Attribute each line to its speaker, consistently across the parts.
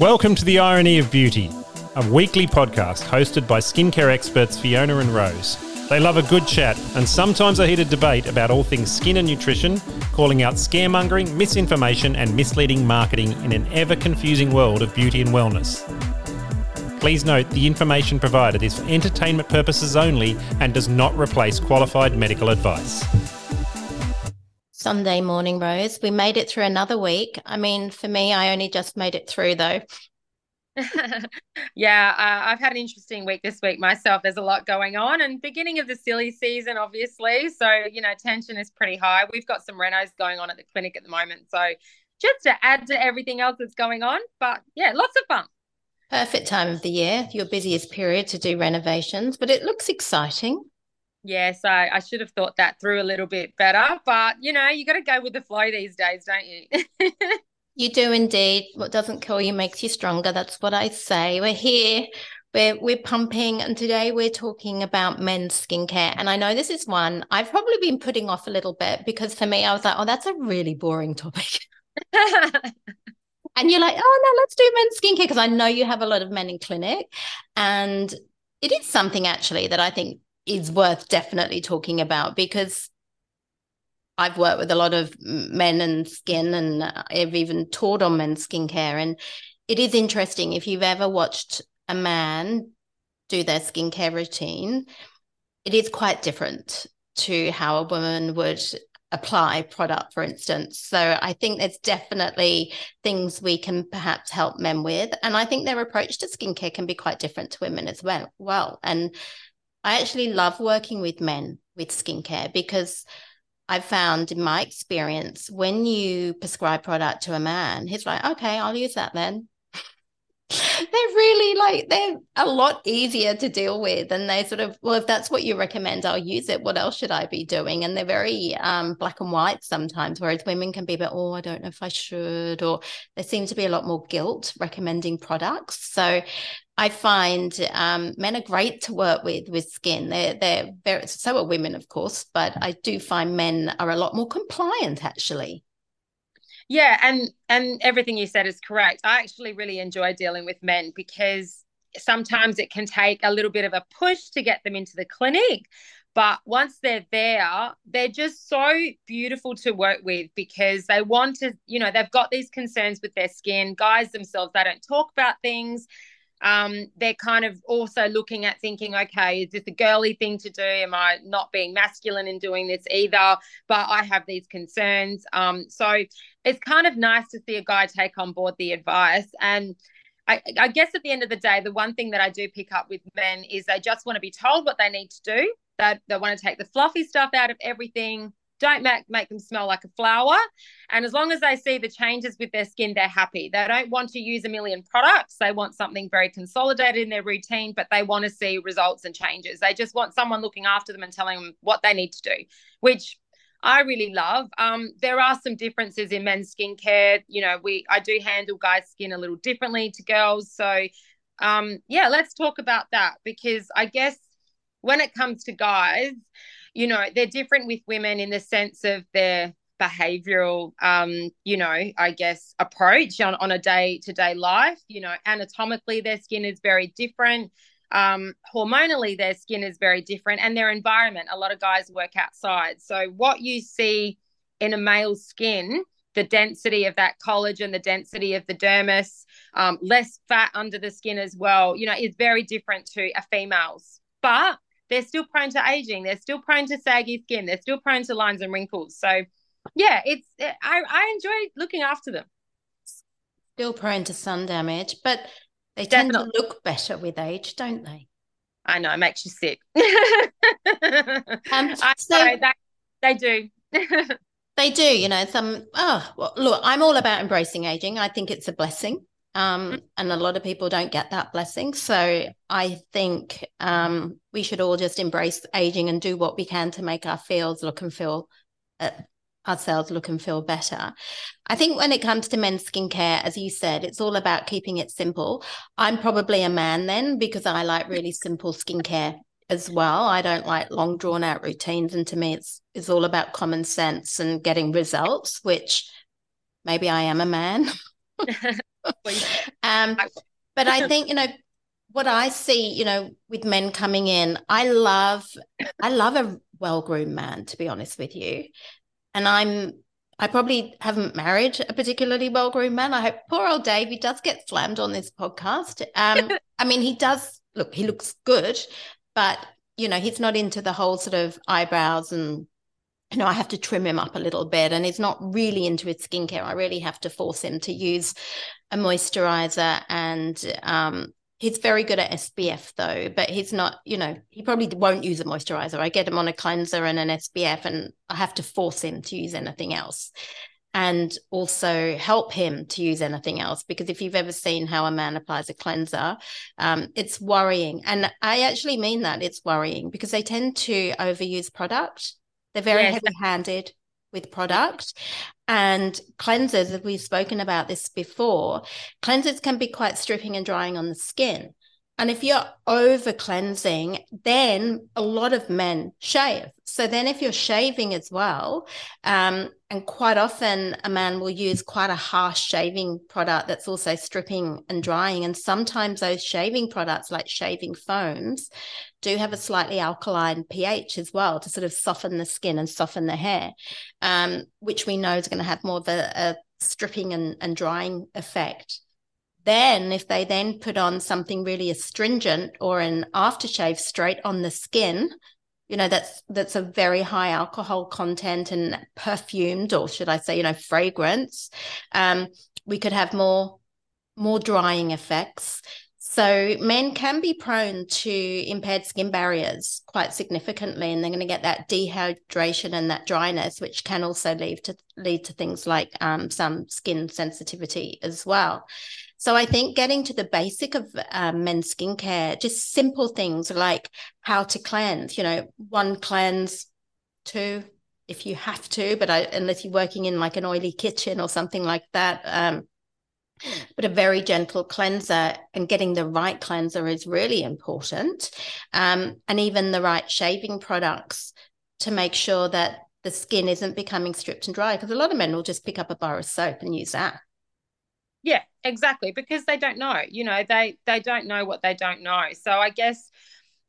Speaker 1: Welcome to The Irony of Beauty, a weekly podcast hosted by skincare experts Fiona and Rose. They love a good chat and sometimes a heated debate about all things skin and nutrition, calling out scaremongering, misinformation, and misleading marketing in an ever confusing world of beauty and wellness. Please note the information provided is for entertainment purposes only and does not replace qualified medical advice.
Speaker 2: Sunday morning, Rose. We made it through another week. I mean, for me, I only just made it through though.
Speaker 3: yeah, uh, I've had an interesting week this week myself. There's a lot going on, and beginning of the silly season, obviously. So you know, tension is pretty high. We've got some renos going on at the clinic at the moment. So just to add to everything else that's going on, but yeah, lots of fun.
Speaker 2: Perfect time of the year, your busiest period to do renovations, but it looks exciting.
Speaker 3: Yes, I, I should have thought that through a little bit better, but you know, you got to go with the flow these days, don't you?
Speaker 2: you do indeed. What doesn't kill you makes you stronger. That's what I say. We're here, we're we're pumping, and today we're talking about men's skincare. And I know this is one I've probably been putting off a little bit because for me, I was like, oh, that's a really boring topic. and you're like, oh no, let's do men's skincare because I know you have a lot of men in clinic, and it is something actually that I think is worth definitely talking about because I've worked with a lot of men and skin, and I've even taught on men's skincare. And it is interesting if you've ever watched a man do their skincare routine, it is quite different to how a woman would apply product, for instance. So I think there's definitely things we can perhaps help men with. And I think their approach to skincare can be quite different to women as well. Well, and I actually love working with men with skincare because I've found in my experience when you prescribe product to a man, he's like, okay, I'll use that then. They're really like they're a lot easier to deal with and they sort of well if that's what you recommend i'll use it what else should i be doing and they're very um, black and white sometimes whereas women can be but oh i don't know if i should or there seems to be a lot more guilt recommending products so I find um, men are great to work with with skin. They're they're very so are women, of course, but I do find men are a lot more compliant actually.
Speaker 3: Yeah, and and everything you said is correct. I actually really enjoy dealing with men because sometimes it can take a little bit of a push to get them into the clinic. But once they're there, they're just so beautiful to work with because they want to, you know, they've got these concerns with their skin. Guys themselves, they don't talk about things um, they're kind of also looking at thinking, okay, is this a girly thing to do? Am I not being masculine in doing this either? But I have these concerns. Um, so it's kind of nice to see a guy take on board the advice. And I, I guess at the end of the day, the one thing that I do pick up with men is they just want to be told what they need to do. That they, they want to take the fluffy stuff out of everything don't make, make them smell like a flower. And as long as they see the changes with their skin, they're happy. They don't want to use a million products. They want something very consolidated in their routine, but they want to see results and changes. They just want someone looking after them and telling them what they need to do, which I really love. Um, there are some differences in men's skincare. You know, we I do handle guys' skin a little differently to girls. So um, yeah, let's talk about that because I guess when it comes to guys, you know, they're different with women in the sense of their behavioral um you know i guess approach on, on a day to day life you know anatomically their skin is very different um hormonally their skin is very different and their environment. A lot of guys work outside. So what you see in a male skin the density of that collagen the density of the dermis um, less fat under the skin as well you know is very different to a female's. But they're still prone to aging. They're still prone to saggy skin. They're still prone to lines and wrinkles. So, yeah, it's I I enjoy looking after them.
Speaker 2: Still prone to sun damage, but they tend Definitely. to look better with age, don't they?
Speaker 3: I know, it makes you sick. um, so they, they do.
Speaker 2: they do, you know. Some oh well, look, I'm all about embracing aging. I think it's a blessing um, mm. and a lot of people don't get that blessing. So I think um, we should all just embrace aging and do what we can to make our fields look and feel uh, ourselves look and feel better. I think when it comes to men's skincare, as you said, it's all about keeping it simple. I'm probably a man then because I like really simple skincare as well. I don't like long drawn out routines, and to me, it's it's all about common sense and getting results. Which maybe I am a man. um, but I think you know what I see, you know, with men coming in, I love, I love a well-groomed man, to be honest with you, and I'm. I probably haven't married a particularly well-groomed man. I hope poor old Dave, he does get slammed on this podcast. Um, I mean, he does look, he looks good, but you know, he's not into the whole sort of eyebrows and you know, I have to trim him up a little bit and he's not really into his skincare. I really have to force him to use a moisturizer and um, he's very good at SPF though, but he's not, you know, he probably won't use a moisturizer. I get him on a cleanser and an SPF and I have to force him to use anything else and also help him to use anything else. Because if you've ever seen how a man applies a cleanser, um, it's worrying. And I actually mean that it's worrying because they tend to overuse product. They're very yes. heavy handed with product. And cleansers, as we've spoken about this before, cleansers can be quite stripping and drying on the skin. And if you're over cleansing, then a lot of men shave. So then, if you're shaving as well, um, and quite often a man will use quite a harsh shaving product that's also stripping and drying. And sometimes those shaving products, like shaving foams, do have a slightly alkaline pH as well to sort of soften the skin and soften the hair, um, which we know is going to have more of a, a stripping and, and drying effect. Then, if they then put on something really astringent or an aftershave straight on the skin, you know that's that's a very high alcohol content and perfumed, or should I say, you know, fragrance. Um, we could have more more drying effects. So men can be prone to impaired skin barriers quite significantly, and they're going to get that dehydration and that dryness, which can also lead to lead to things like um, some skin sensitivity as well. So I think getting to the basic of um, men's skincare, just simple things like how to cleanse, you know, one cleanse, two if you have to, but I, unless you're working in like an oily kitchen or something like that. Um, but a very gentle cleanser and getting the right cleanser is really important. Um, and even the right shaving products to make sure that the skin isn't becoming stripped and dry because a lot of men will just pick up a bar of soap and use that.
Speaker 3: Yeah, exactly. Because they don't know, you know, they they don't know what they don't know. So I guess,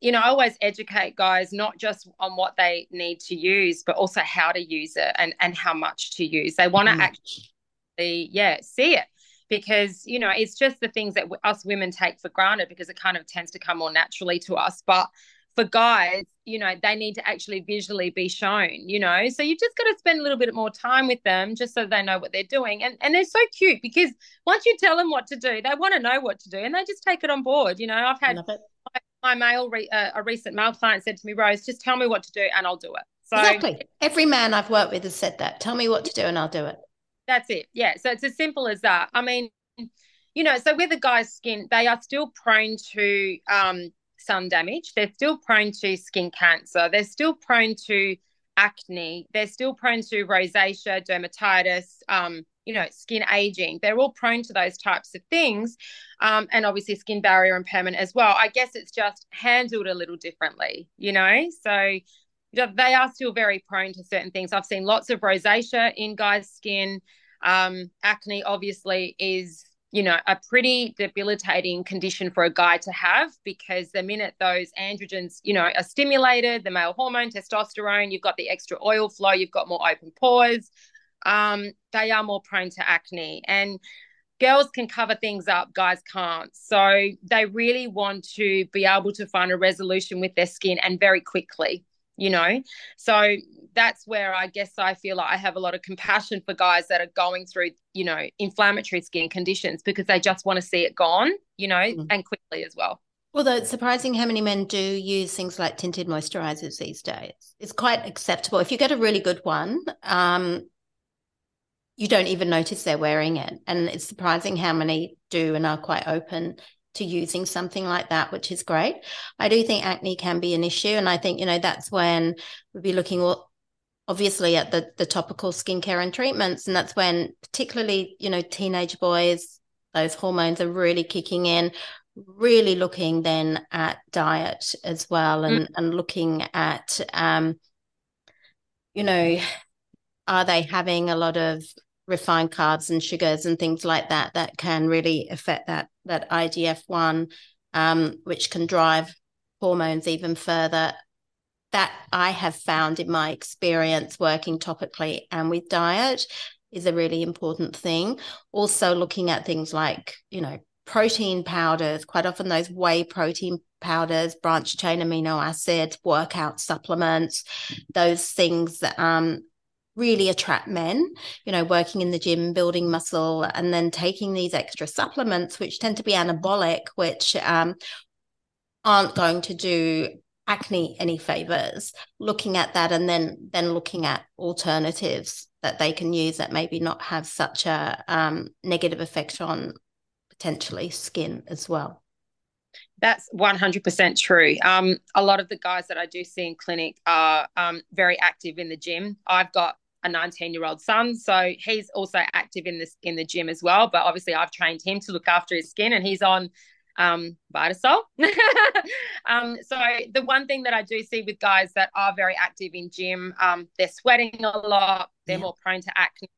Speaker 3: you know, I always educate guys not just on what they need to use, but also how to use it and and how much to use. They want to mm. actually, yeah, see it because you know it's just the things that us women take for granted because it kind of tends to come more naturally to us but for guys, you know, they need to actually visually be shown, you know. So you've just got to spend a little bit more time with them just so they know what they're doing. And and they're so cute because once you tell them what to do, they want to know what to do and they just take it on board. You know, I've had my, my male, re, uh, a recent male client said to me, Rose, just tell me what to do and I'll do it.
Speaker 2: So exactly. Every man I've worked with has said that. Tell me what to do and I'll do it.
Speaker 3: That's it. Yeah. So it's as simple as that. I mean, you know, so with a guy's skin, they are still prone to um, sun damage. They're still prone to skin cancer. They're still prone to acne. They're still prone to rosacea, dermatitis, um, you know, skin aging. They're all prone to those types of things. Um, and obviously skin barrier impairment as well. I guess it's just handled a little differently, you know? So they are still very prone to certain things. I've seen lots of rosacea in guys' skin. Um, acne obviously is you know, a pretty debilitating condition for a guy to have because the minute those androgens, you know, are stimulated, the male hormone, testosterone, you've got the extra oil flow, you've got more open pores, um, they are more prone to acne. And girls can cover things up, guys can't. So they really want to be able to find a resolution with their skin and very quickly you know so that's where i guess i feel like i have a lot of compassion for guys that are going through you know inflammatory skin conditions because they just want to see it gone you know mm. and quickly as well
Speaker 2: Although it's surprising how many men do use things like tinted moisturizers these days. It's quite acceptable. If you get a really good one, um, you don't even notice they're wearing it. And it's surprising how many do and are quite open to using something like that, which is great. I do think acne can be an issue. And I think, you know, that's when we'll be looking obviously at the, the topical skincare and treatments. And that's when particularly, you know, teenage boys, those hormones are really kicking in, really looking then at diet as well and, mm. and looking at um, you know, are they having a lot of refined carbs and sugars and things like that that can really affect that that IGF one, um, which can drive hormones even further. That I have found in my experience working topically and with diet is a really important thing. Also, looking at things like you know protein powders. Quite often, those whey protein powders, branched chain amino acids, workout supplements, those things that um, really attract men, you know, working in the gym, building muscle, and then taking these extra supplements, which tend to be anabolic, which um, aren't going to do acne any favors looking at that and then then looking at alternatives that they can use that maybe not have such a um, negative effect on potentially skin as well
Speaker 3: that's 100% true. Um, a lot of the guys that I do see in clinic are um, very active in the gym. I've got a 19 year old son, so he's also active in this in the gym as well. But obviously, I've trained him to look after his skin, and he's on um, Vitasoul. um, so the one thing that I do see with guys that are very active in gym, um, they're sweating a lot, they're yeah. more prone to acne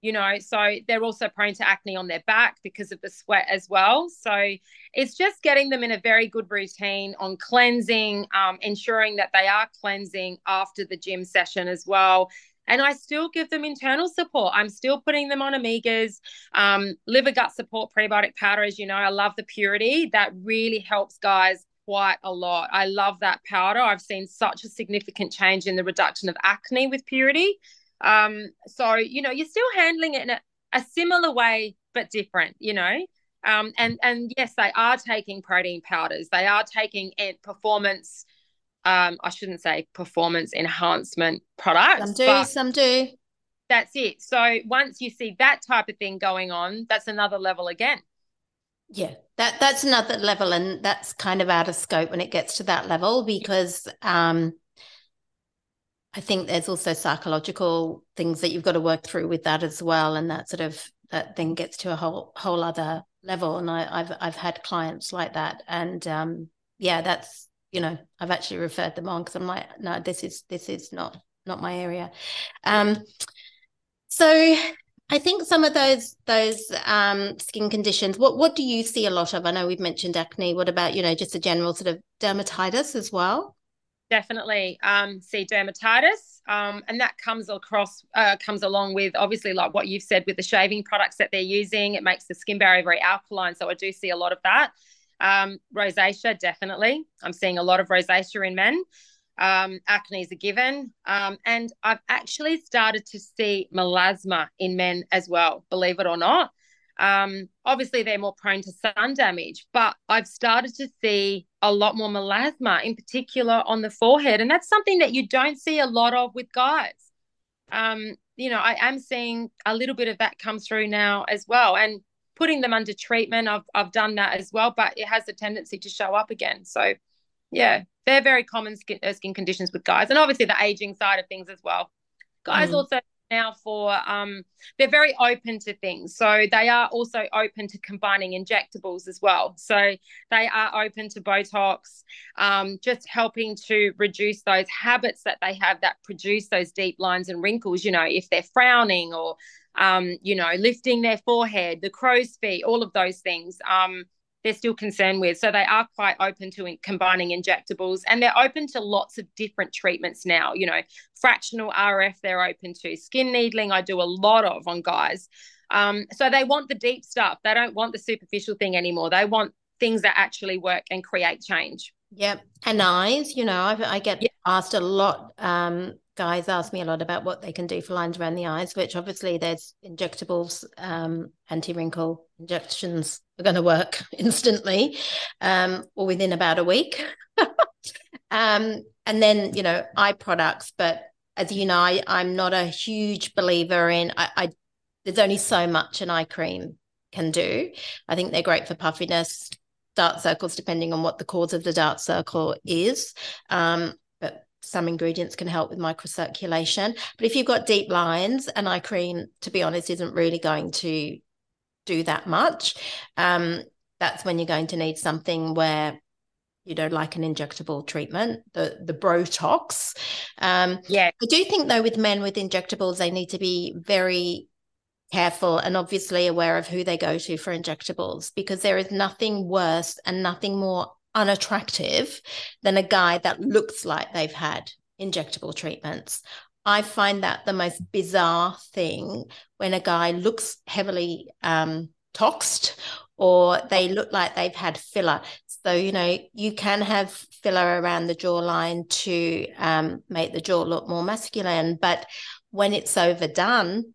Speaker 3: you know so they're also prone to acne on their back because of the sweat as well so it's just getting them in a very good routine on cleansing um, ensuring that they are cleansing after the gym session as well and I still give them internal support. I'm still putting them on omegas, um, liver gut support prebiotic powder. As you know, I love the purity. That really helps guys quite a lot. I love that powder. I've seen such a significant change in the reduction of acne with purity. Um, so you know, you're still handling it in a, a similar way but different. You know, um, and and yes, they are taking protein powders. They are taking performance. Um, I shouldn't say performance enhancement products.
Speaker 2: Some do, some do.
Speaker 3: That's it. So once you see that type of thing going on, that's another level again.
Speaker 2: Yeah, that that's another level, and that's kind of out of scope when it gets to that level because um, I think there's also psychological things that you've got to work through with that as well, and that sort of that then gets to a whole whole other level. And I, have I've had clients like that, and um, yeah, that's you know I've actually referred them on because I'm like, no, this is this is not not my area. Um, so I think some of those those um, skin conditions. What what do you see a lot of? I know we've mentioned acne. What about you know just a general sort of dermatitis as well?
Speaker 3: definitely um, see dermatitis, um, and that comes across uh, comes along with obviously like what you've said with the shaving products that they're using. It makes the skin barrier very alkaline, so I do see a lot of that. Um, rosacea, definitely. I'm seeing a lot of rosacea in men. Um, acne is a given, um, and I've actually started to see melasma in men as well. Believe it or not. Um, obviously, they're more prone to sun damage, but I've started to see a lot more melasma, in particular on the forehead. And that's something that you don't see a lot of with guys. Um, you know, I am seeing a little bit of that come through now as well. And putting them under treatment, I've, I've done that as well, but it has a tendency to show up again. So, yeah, they're very common skin, uh, skin conditions with guys. And obviously, the aging side of things as well. Guys mm. also now for um, they're very open to things so they are also open to combining injectables as well so they are open to botox um, just helping to reduce those habits that they have that produce those deep lines and wrinkles you know if they're frowning or um, you know lifting their forehead the crow's feet all of those things um, they're still concerned with. So they are quite open to in combining injectables and they're open to lots of different treatments now. You know, fractional RF, they're open to skin needling. I do a lot of on guys. Um, so they want the deep stuff. They don't want the superficial thing anymore. They want things that actually work and create change.
Speaker 2: Yep. And eyes, you know, I, I get yep. asked a lot um, guys ask me a lot about what they can do for lines around the eyes, which obviously there's injectables, um, anti wrinkle injections are going to work instantly um, or within about a week. um, and then, you know, eye products. But as you know, I, am not a huge believer in, I, I, there's only so much an eye cream can do. I think they're great for puffiness, dark circles, depending on what the cause of the dark circle is. Um, some ingredients can help with microcirculation. But if you've got deep lines, an eye cream, to be honest, isn't really going to do that much. Um, that's when you're going to need something where you know, like an injectable treatment, the the Botox. Um,
Speaker 3: yeah,
Speaker 2: I do think though with men with injectables, they need to be very careful and obviously aware of who they go to for injectables because there is nothing worse and nothing more unattractive than a guy that looks like they've had injectable treatments. I find that the most bizarre thing when a guy looks heavily um, toxed or they look like they've had filler. So, you know, you can have filler around the jawline to um, make the jaw look more masculine, but when it's overdone,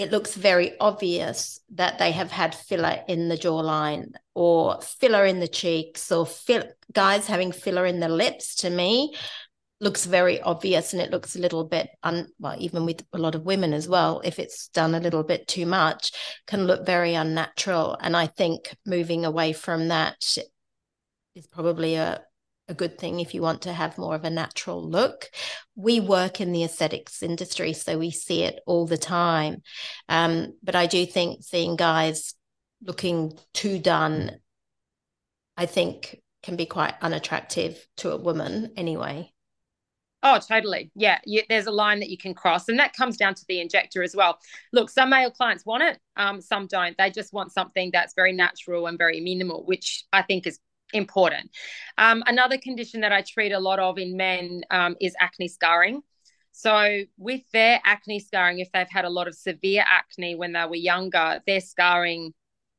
Speaker 2: it looks very obvious that they have had filler in the jawline or filler in the cheeks or fill, guys having filler in the lips to me looks very obvious and it looks a little bit un well even with a lot of women as well if it's done a little bit too much can look very unnatural. And i think moving away from that is probably a a good thing if you want to have more of a natural look. We work in the aesthetics industry, so we see it all the time. Um, but I do think seeing guys looking too done, I think can be quite unattractive to a woman anyway.
Speaker 3: Oh, totally. Yeah. You, there's a line that you can cross, and that comes down to the injector as well. Look, some male clients want it, um, some don't. They just want something that's very natural and very minimal, which I think is important. Um, another condition that I treat a lot of in men um, is acne scarring. So, with their acne scarring, if they've had a lot of severe acne when they were younger, their scarring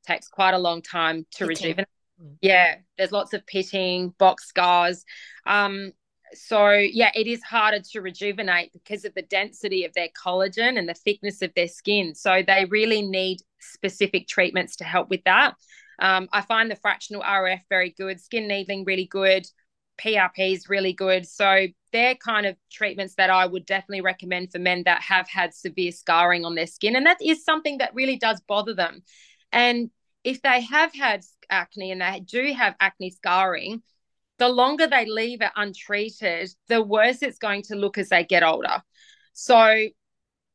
Speaker 3: takes quite a long time to pitting. rejuvenate. Mm. Yeah, there's lots of pitting, box scars. Um, so yeah, it is harder to rejuvenate because of the density of their collagen and the thickness of their skin. So they really need specific treatments to help with that. Um, I find the fractional RF very good, skin needling really good, PRP is really good. So they're kind of treatments that I would definitely recommend for men that have had severe scarring on their skin. And that is something that really does bother them. And if they have had acne and they do have acne scarring, the longer they leave it untreated, the worse it's going to look as they get older. So,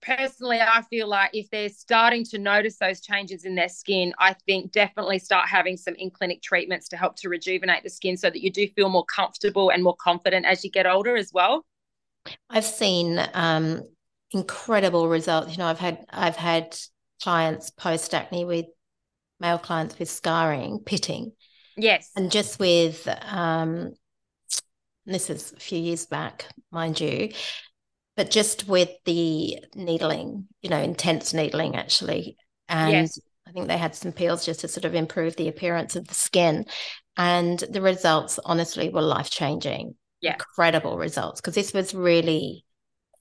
Speaker 3: personally, I feel like if they're starting to notice those changes in their skin, I think definitely start having some in clinic treatments to help to rejuvenate the skin so that you do feel more comfortable and more confident as you get older as well.
Speaker 2: I've seen um, incredible results. You know, I've had I've had clients post acne with male clients with scarring, pitting,
Speaker 3: Yes.
Speaker 2: And just with, um, this is a few years back, mind you, but just with the needling, you know, intense needling actually. And yes. I think they had some peels just to sort of improve the appearance of the skin. And the results, honestly, were life changing.
Speaker 3: Yeah.
Speaker 2: Incredible results because this was really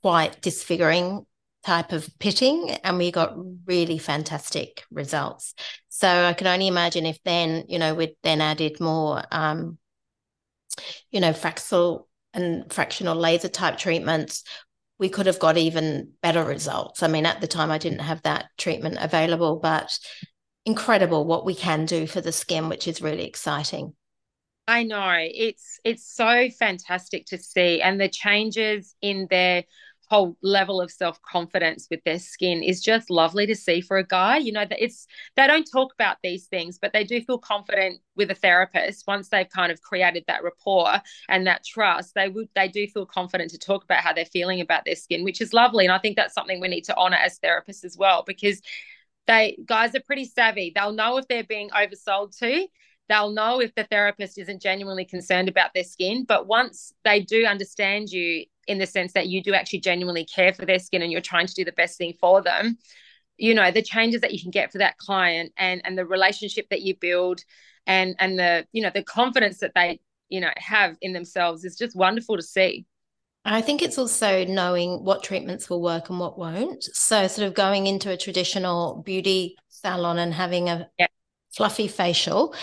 Speaker 2: quite disfiguring type of pitting and we got really fantastic results so i can only imagine if then you know we'd then added more um you know fraxel and fractional laser type treatments we could have got even better results. I mean at the time i didn't have that treatment available but incredible what we can do for the skin which is really exciting.
Speaker 3: I know. It's it's so fantastic to see and the changes in their whole level of self confidence with their skin is just lovely to see for a guy. You know, that it's they don't talk about these things, but they do feel confident with a therapist once they've kind of created that rapport and that trust. They would they do feel confident to talk about how they're feeling about their skin, which is lovely. And I think that's something we need to honor as therapists as well, because they guys are pretty savvy. They'll know if they're being oversold to they'll know if the therapist isn't genuinely concerned about their skin. But once they do understand you in the sense that you do actually genuinely care for their skin and you're trying to do the best thing for them, you know, the changes that you can get for that client and and the relationship that you build and and the, you know, the confidence that they, you know, have in themselves is just wonderful to see.
Speaker 2: I think it's also knowing what treatments will work and what won't. So, sort of going into a traditional beauty salon and having a yeah. fluffy facial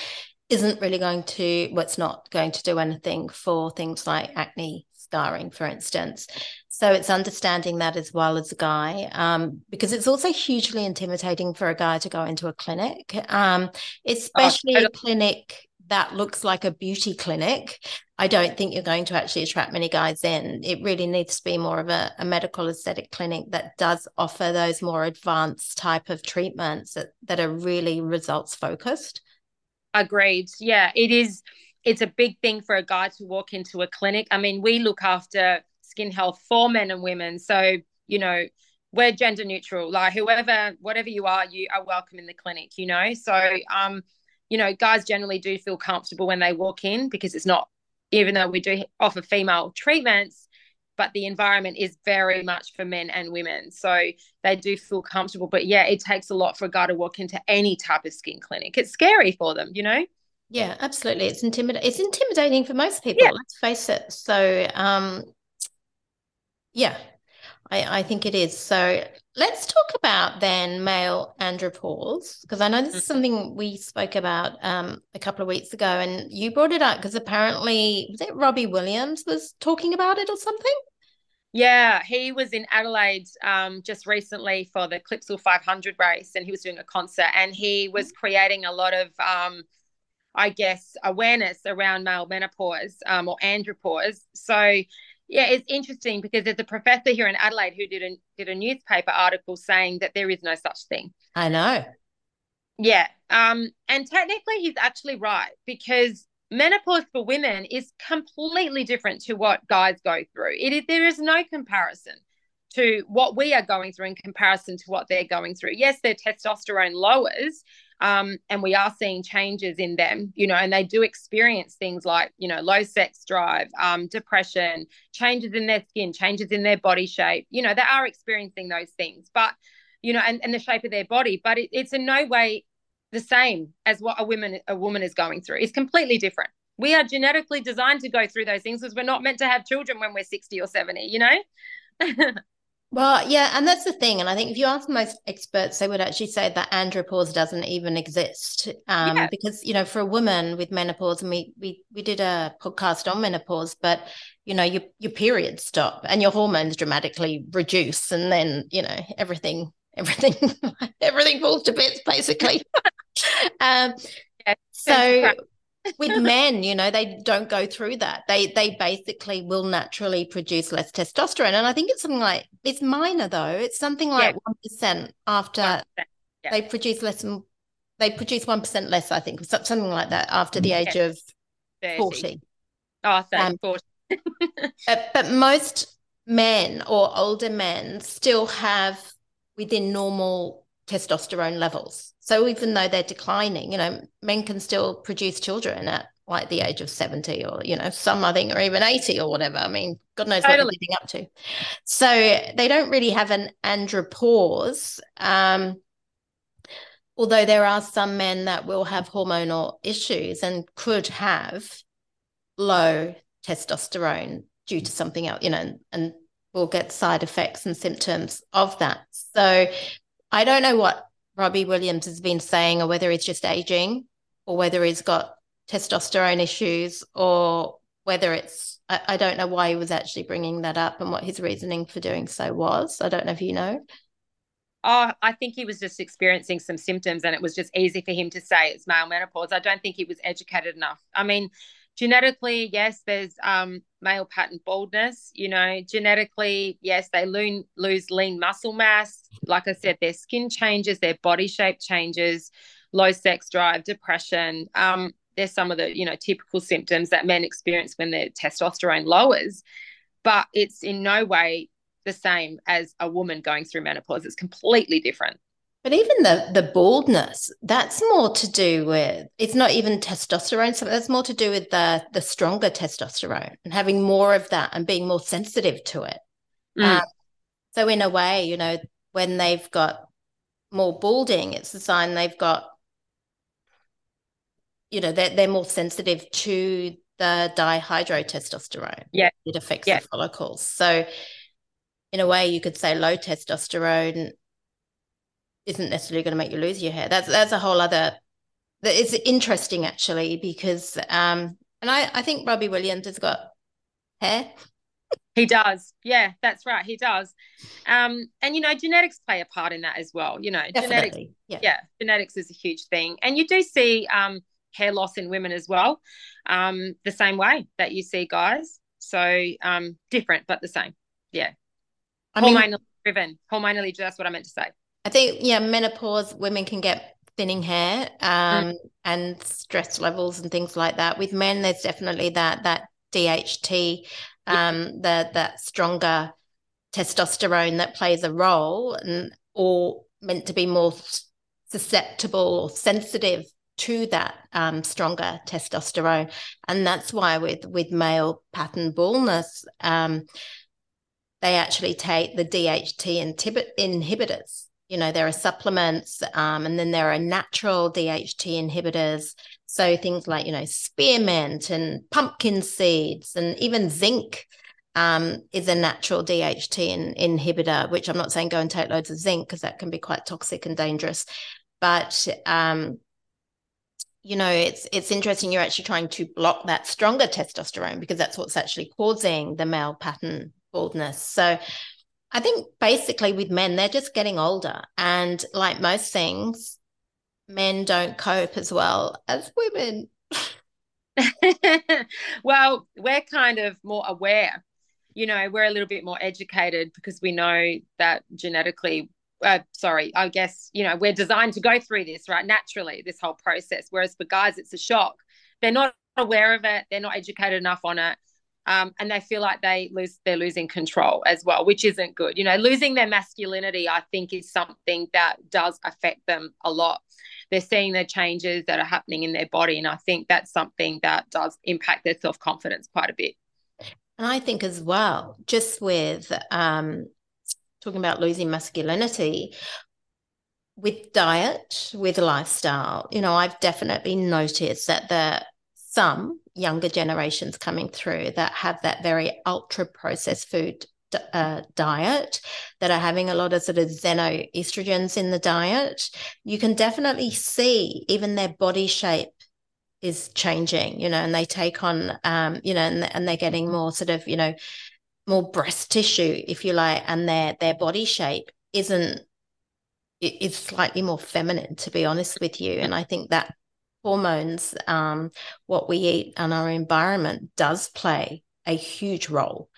Speaker 2: isn't really going to, well, it's not going to do anything for things like acne scarring, for instance. So it's understanding that as well as a guy, um, because it's also hugely intimidating for a guy to go into a clinic, um, especially oh, a clinic that looks like a beauty clinic. I don't think you're going to actually attract many guys in. It really needs to be more of a, a medical aesthetic clinic that does offer those more advanced type of treatments that, that are really results focused.
Speaker 3: Agreed. Yeah, it is. It's a big thing for a guy to walk into a clinic. I mean, we look after skin health for men and women. So, you know, we're gender neutral. Like whoever, whatever you are, you are welcome in the clinic. You know, so um, you know, guys generally do feel comfortable when they walk in because it's not, even though we do offer female treatments, but the environment is very much for men and women. So they do feel comfortable. But yeah, it takes a lot for a guy to walk into any type of skin clinic. It's scary for them, you know?
Speaker 2: Yeah, absolutely. It's intimidating. It's intimidating for most people. Yeah. Let's face it. So, um, yeah, I, I think it is. So let's talk about then male andropause, because I know this is mm-hmm. something we spoke about um, a couple of weeks ago, and you brought it up because apparently was it Robbie Williams was talking about it or something?
Speaker 3: Yeah, he was in Adelaide um, just recently for the Clipsal 500 race, and he was doing a concert, and he was mm-hmm. creating a lot of, um, I guess, awareness around male menopause um, or andropause. So yeah, it's interesting because there's a professor here in Adelaide who did a did a newspaper article saying that there is no such thing.
Speaker 2: I know.
Speaker 3: Yeah. Um, and technically he's actually right because menopause for women is completely different to what guys go through. It is there is no comparison to what we are going through in comparison to what they're going through. Yes, their testosterone lowers, um, and we are seeing changes in them, you know, and they do experience things like, you know, low sex drive, um, depression, changes in their skin, changes in their body shape. You know, they are experiencing those things, but, you know, and, and the shape of their body, but it, it's in no way the same as what a woman a woman is going through. It's completely different. We are genetically designed to go through those things because we're not meant to have children when we're 60 or 70, you know?
Speaker 2: Well, yeah, and that's the thing. And I think if you ask most experts, they would actually say that andropause doesn't even exist. Um, yeah. Because, you know, for a woman with menopause, and we, we we did a podcast on menopause, but you know, your your periods stop and your hormones dramatically reduce, and then, you know, everything, everything, everything falls to bits, basically. um, yeah, so with men you know they don't go through that. They they basically will naturally produce less testosterone. And i think it's something like it's minor though. It's something like yeah. 1% after 1%, yeah. they produce less than they produce 1% less i think something like that after the age of 30. 40
Speaker 3: oh 30, um, 40
Speaker 2: but, but most men or older men still have within normal testosterone levels so even though they're declining, you know, men can still produce children at like the age of 70 or, you know, some I think or even 80 or whatever. I mean, God knows totally. what they're leading up to. So they don't really have an andropause. Um, although there are some men that will have hormonal issues and could have low testosterone due to something else, you know, and will get side effects and symptoms of that. So I don't know what Robbie Williams has been saying, or whether it's just aging, or whether he's got testosterone issues, or whether it's, I, I, don't know why he was actually bringing that up and what his reasoning for doing so was. I don't know if you know.
Speaker 3: Oh, I think he was just experiencing some symptoms and it was just easy for him to say it's male menopause. I don't think he was educated enough. I mean, genetically, yes, there's um, male pattern baldness. You know, genetically, yes, they lo- lose lean muscle mass. Like I said, their skin changes, their body shape changes, low sex drive, depression. Um, there's some of the you know typical symptoms that men experience when their testosterone lowers, but it's in no way the same as a woman going through menopause. It's completely different.
Speaker 2: But even the the baldness, that's more to do with it's not even testosterone. So that's more to do with the the stronger testosterone and having more of that and being more sensitive to it. Mm. Um, so in a way, you know, when they've got more balding, it's a sign they've got, you know, they're they're more sensitive to the dihydrotestosterone.
Speaker 3: Yeah,
Speaker 2: it affects yeah. the follicles. So in a way, you could say low testosterone isn't necessarily going to make you lose your hair. That's that's a whole other. It's interesting actually because um, and I I think Robbie Williams has got hair.
Speaker 3: He does. Yeah, that's right. He does. Um, and you know, genetics play a part in that as well. You know,
Speaker 2: Definitely. genetics. Yeah.
Speaker 3: yeah, genetics is a huge thing, and you do see um hair loss in women as well, um, the same way that you see guys. So um, different but the same. Yeah. I hormonally mean, driven, hormonally. That's what I meant to say.
Speaker 2: I think yeah, menopause women can get thinning hair um, mm. and stress levels and things like that. With men, there's definitely that that DHT, um, the that stronger testosterone that plays a role and or meant to be more susceptible or sensitive to that um, stronger testosterone and that's why with with male pattern baldness um, they actually take the DHT inhibitors you know there are supplements um, and then there are natural DHT inhibitors so things like you know spearmint and pumpkin seeds and even zinc um, is a natural DHT in, inhibitor, which I'm not saying go and take loads of zinc because that can be quite toxic and dangerous. But um, you know, it's it's interesting. You're actually trying to block that stronger testosterone because that's what's actually causing the male pattern baldness. So I think basically with men, they're just getting older, and like most things, men don't cope as well as women.
Speaker 3: well, we're kind of more aware you know, we're a little bit more educated because we know that genetically, uh, sorry, I guess, you know, we're designed to go through this, right? Naturally, this whole process. Whereas for guys, it's a shock. They're not aware of it, they're not educated enough on it. Um, and they feel like they lose they're losing control as well which isn't good. You know losing their masculinity i think is something that does affect them a lot. They're seeing the changes that are happening in their body and i think that's something that does impact their self-confidence quite a bit.
Speaker 2: And I think as well, just with um, talking about losing masculinity, with diet, with lifestyle, you know, I've definitely noticed that the some younger generations coming through that have that very ultra processed food uh, diet that are having a lot of sort of xenoestrogens in the diet, you can definitely see even their body shape is changing, you know, and they take on, um, you know, and, and they're getting more sort of, you know, more breast tissue, if you like, and their their body shape isn't is slightly more feminine, to be honest with you. And I think that hormones, um, what we eat and our environment does play a huge role.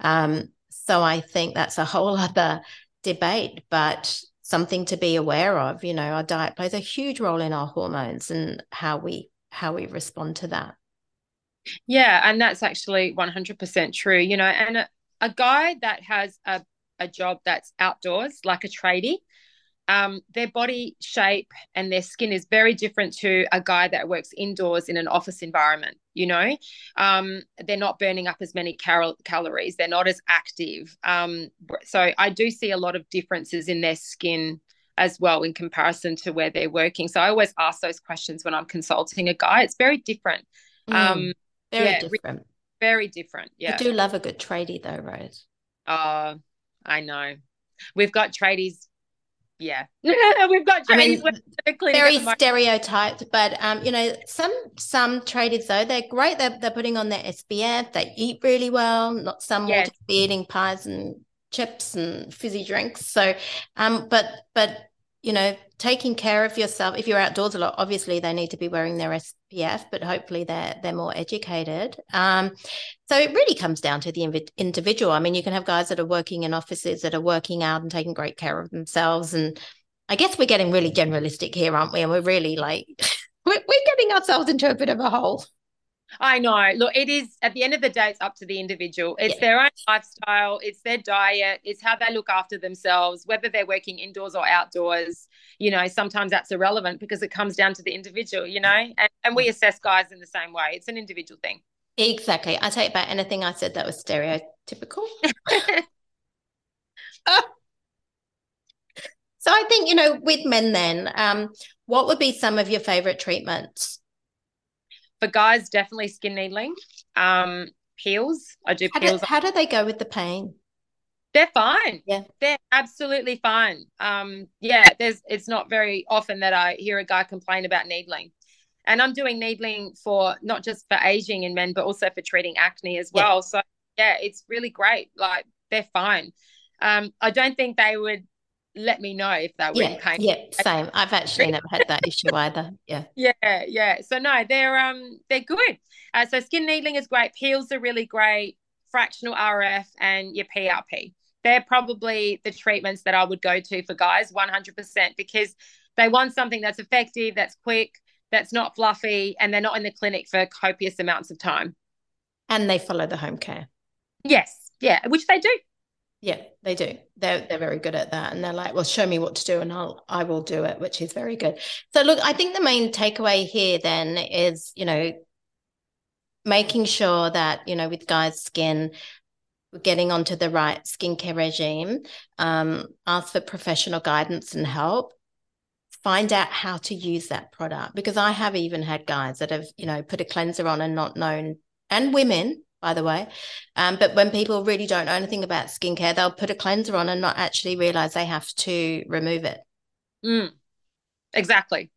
Speaker 2: Um, so I think that's a whole other debate, but something to be aware of. You know, our diet plays a huge role in our hormones and how we how we respond to that.
Speaker 3: Yeah, and that's actually 100% true. You know, and a, a guy that has a, a job that's outdoors, like a tradie, um, their body shape and their skin is very different to a guy that works indoors in an office environment. You know, um, they're not burning up as many cal- calories, they're not as active. Um, so I do see a lot of differences in their skin as well in comparison to where they're working. So I always ask those questions when I'm consulting a guy. It's very different. Mm, um,
Speaker 2: very yeah, different.
Speaker 3: Very different. Yeah.
Speaker 2: I do love a good tradie though, Rose.
Speaker 3: Oh, I know. We've got tradies. Yeah, we've got. I mean,
Speaker 2: very stereotyped, but um, you know, some some tradies though they're great. They're they're putting on their SPF. They eat really well. Not some yes. just eating pies and chips and fizzy drinks. So, um, but but you know, taking care of yourself. If you're outdoors a lot, obviously they need to be wearing their SPF, but hopefully they're they're more educated. Um, so it really comes down to the individual. I mean, you can have guys that are working in offices that are working out and taking great care of themselves, and I guess we're getting really generalistic here, aren't we? And we're really like we're, we're getting ourselves into a bit of a hole.
Speaker 3: I know. Look, it is at the end of the day, it's up to the individual. It's yeah. their own lifestyle, it's their diet, it's how they look after themselves, whether they're working indoors or outdoors. You know, sometimes that's irrelevant because it comes down to the individual, you know, and, and we assess guys in the same way. It's an individual thing.
Speaker 2: Exactly. I take back anything I said that was stereotypical. so I think, you know, with men then, um, what would be some of your favorite treatments?
Speaker 3: For guys, definitely skin needling. Um, peels. I do
Speaker 2: how
Speaker 3: peels.
Speaker 2: Do, how do they go with the pain?
Speaker 3: They're fine.
Speaker 2: Yeah.
Speaker 3: They're absolutely fine. Um, yeah, there's it's not very often that I hear a guy complain about needling. And I'm doing needling for not just for aging in men, but also for treating acne as well. Yeah. So yeah, it's really great. Like they're fine. Um, I don't think they would let me know if they were
Speaker 2: yeah,
Speaker 3: in pain.
Speaker 2: Yeah, same. I've actually never had that issue either. Yeah.
Speaker 3: Yeah, yeah. So no, they're um they're good. Uh, so skin needling is great. Peels are really great. Fractional RF and your PRP. They're probably the treatments that I would go to for guys 100% because they want something that's effective, that's quick, that's not fluffy, and they're not in the clinic for copious amounts of time.
Speaker 2: And they follow the home care.
Speaker 3: Yes. Yeah, which they do.
Speaker 2: Yeah, they do. They're they're very good at that, and they're like, "Well, show me what to do, and I'll I will do it," which is very good. So, look, I think the main takeaway here then is, you know, making sure that you know with guys' skin, we're getting onto the right skincare regime. Um, ask for professional guidance and help. Find out how to use that product because I have even had guys that have, you know, put a cleanser on and not known, and women by the way. Um, but when people really don't know anything about skincare, they'll put a cleanser on and not actually realize they have to remove it.
Speaker 3: Mm, exactly.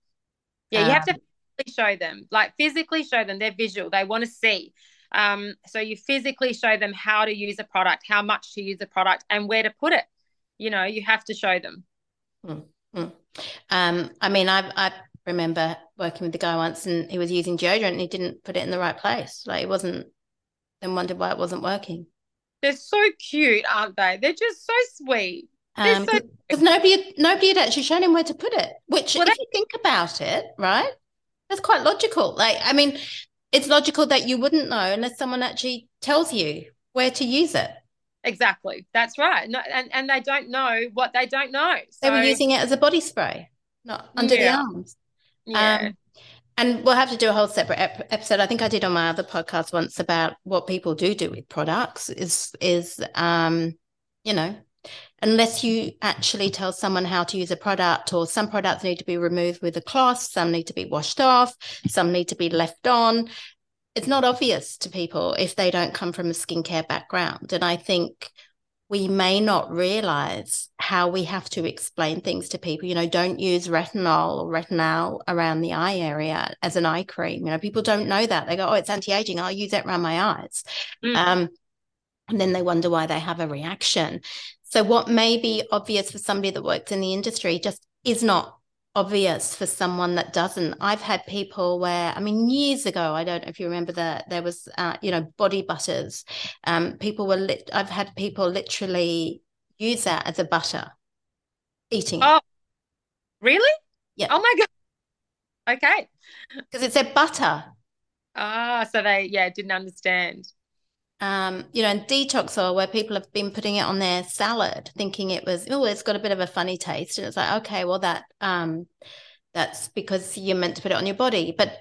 Speaker 3: Yeah, you have to um, show them, like physically show them. They're visual. They want to see. Um, so you physically show them how to use a product, how much to use a product, and where to put it. You know, you have to show them.
Speaker 2: Mm, mm. Um, I mean, I I remember working with the guy once, and he was using deodorant, and he didn't put it in the right place. Like it wasn't and wondered why it wasn't working.
Speaker 3: They're so cute, aren't they? They're just so sweet.
Speaker 2: Because um, so- nobody nobody had actually shown him where to put it. Which, well, if you think about it, right, that's quite logical. Like, I mean, it's logical that you wouldn't know unless someone actually tells you where to use it.
Speaker 3: Exactly, that's right. No, and and they don't know what they don't know.
Speaker 2: So... They were using it as a body spray, not under yeah. the arms. Yeah. Um, and we'll have to do a whole separate ep- episode. I think I did on my other podcast once about what people do do with products. Is is um, you know, unless you actually tell someone how to use a product, or some products need to be removed with a cloth, some need to be washed off, some need to be left on. It's not obvious to people if they don't come from a skincare background, and I think we may not realize how we have to explain things to people. You know, don't use retinol or retinal around the eye area as an eye cream. You know, people don't know that. They go, oh, it's anti aging. I'll use it around my eyes. Mm. Um, and then they wonder why they have a reaction. So, what may be obvious for somebody that works in the industry just is not obvious for someone that doesn't. I've had people where, I mean, years ago, I don't know if you remember that there was, uh, you know, body butters. Um, people were, lit- I've had people literally use that as a butter, eating.
Speaker 3: Oh, really?
Speaker 2: Yeah.
Speaker 3: Oh my God. Okay.
Speaker 2: Because it said butter.
Speaker 3: Ah, so they, yeah, didn't understand
Speaker 2: um, you know, and detox oil where people have been putting it on their salad, thinking it was, oh, it's got a bit of a funny taste. And it's like, okay, well, that um, that's because you're meant to put it on your body. But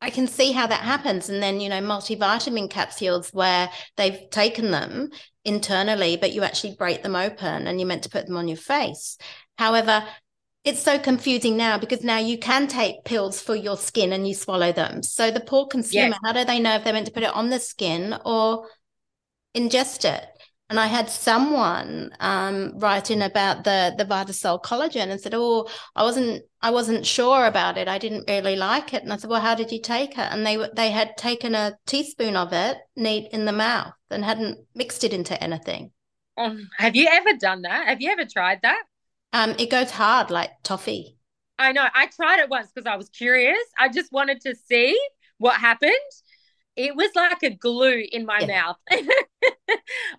Speaker 2: I can see how that happens. And then, you know, multivitamin capsules where they've taken them internally, but you actually break them open and you're meant to put them on your face. However, it's so confusing now because now you can take pills for your skin and you swallow them. So the poor consumer, yes. how do they know if they're meant to put it on the skin or ingest it? And I had someone um, writing about the the Vitasol collagen and said, "Oh, I wasn't I wasn't sure about it. I didn't really like it." And I said, "Well, how did you take it?" And they they had taken a teaspoon of it, neat in the mouth, and hadn't mixed it into anything.
Speaker 3: Um, have you ever done that? Have you ever tried that?
Speaker 2: Um, it goes hard like toffee.
Speaker 3: I know. I tried it once because I was curious. I just wanted to see what happened. It was like a glue in my yeah. mouth.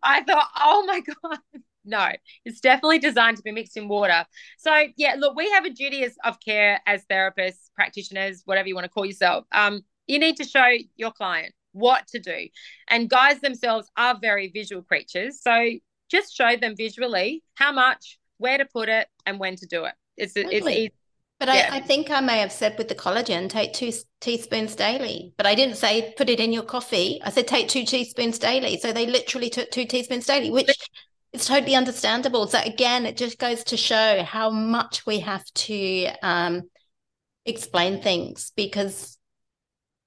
Speaker 3: I thought, oh my God. No, it's definitely designed to be mixed in water. So yeah, look, we have a duty as, of care as therapists, practitioners, whatever you want to call yourself. Um, you need to show your client what to do. And guys themselves are very visual creatures. So just show them visually how much, where to put it and when to do it. It's it's easy.
Speaker 2: But yeah. I, I, think I may have said with the collagen, take two teaspoons daily. But I didn't say put it in your coffee. I said take two teaspoons daily. So they literally took two teaspoons daily, which is totally understandable. So again, it just goes to show how much we have to um, explain things because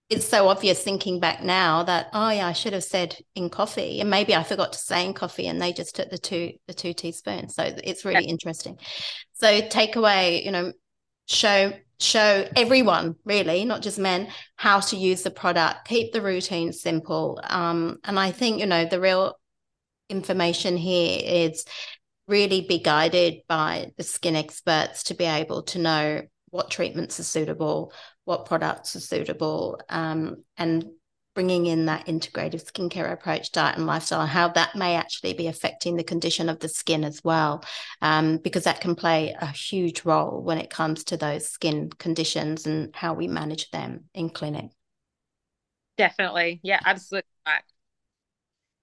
Speaker 2: it's so obvious thinking back now that oh yeah I should have said in coffee. And maybe I forgot to say in coffee and they just took the two the two teaspoons. So it's really yeah. interesting. So take away you know show show everyone really not just men how to use the product. Keep the routine simple. Um, and I think you know the real information here is really be guided by the skin experts to be able to know what treatments are suitable what products are suitable, um, and bringing in that integrative skincare approach, diet and lifestyle, and how that may actually be affecting the condition of the skin as well, um, because that can play a huge role when it comes to those skin conditions and how we manage them in clinic.
Speaker 3: Definitely. Yeah, absolutely right.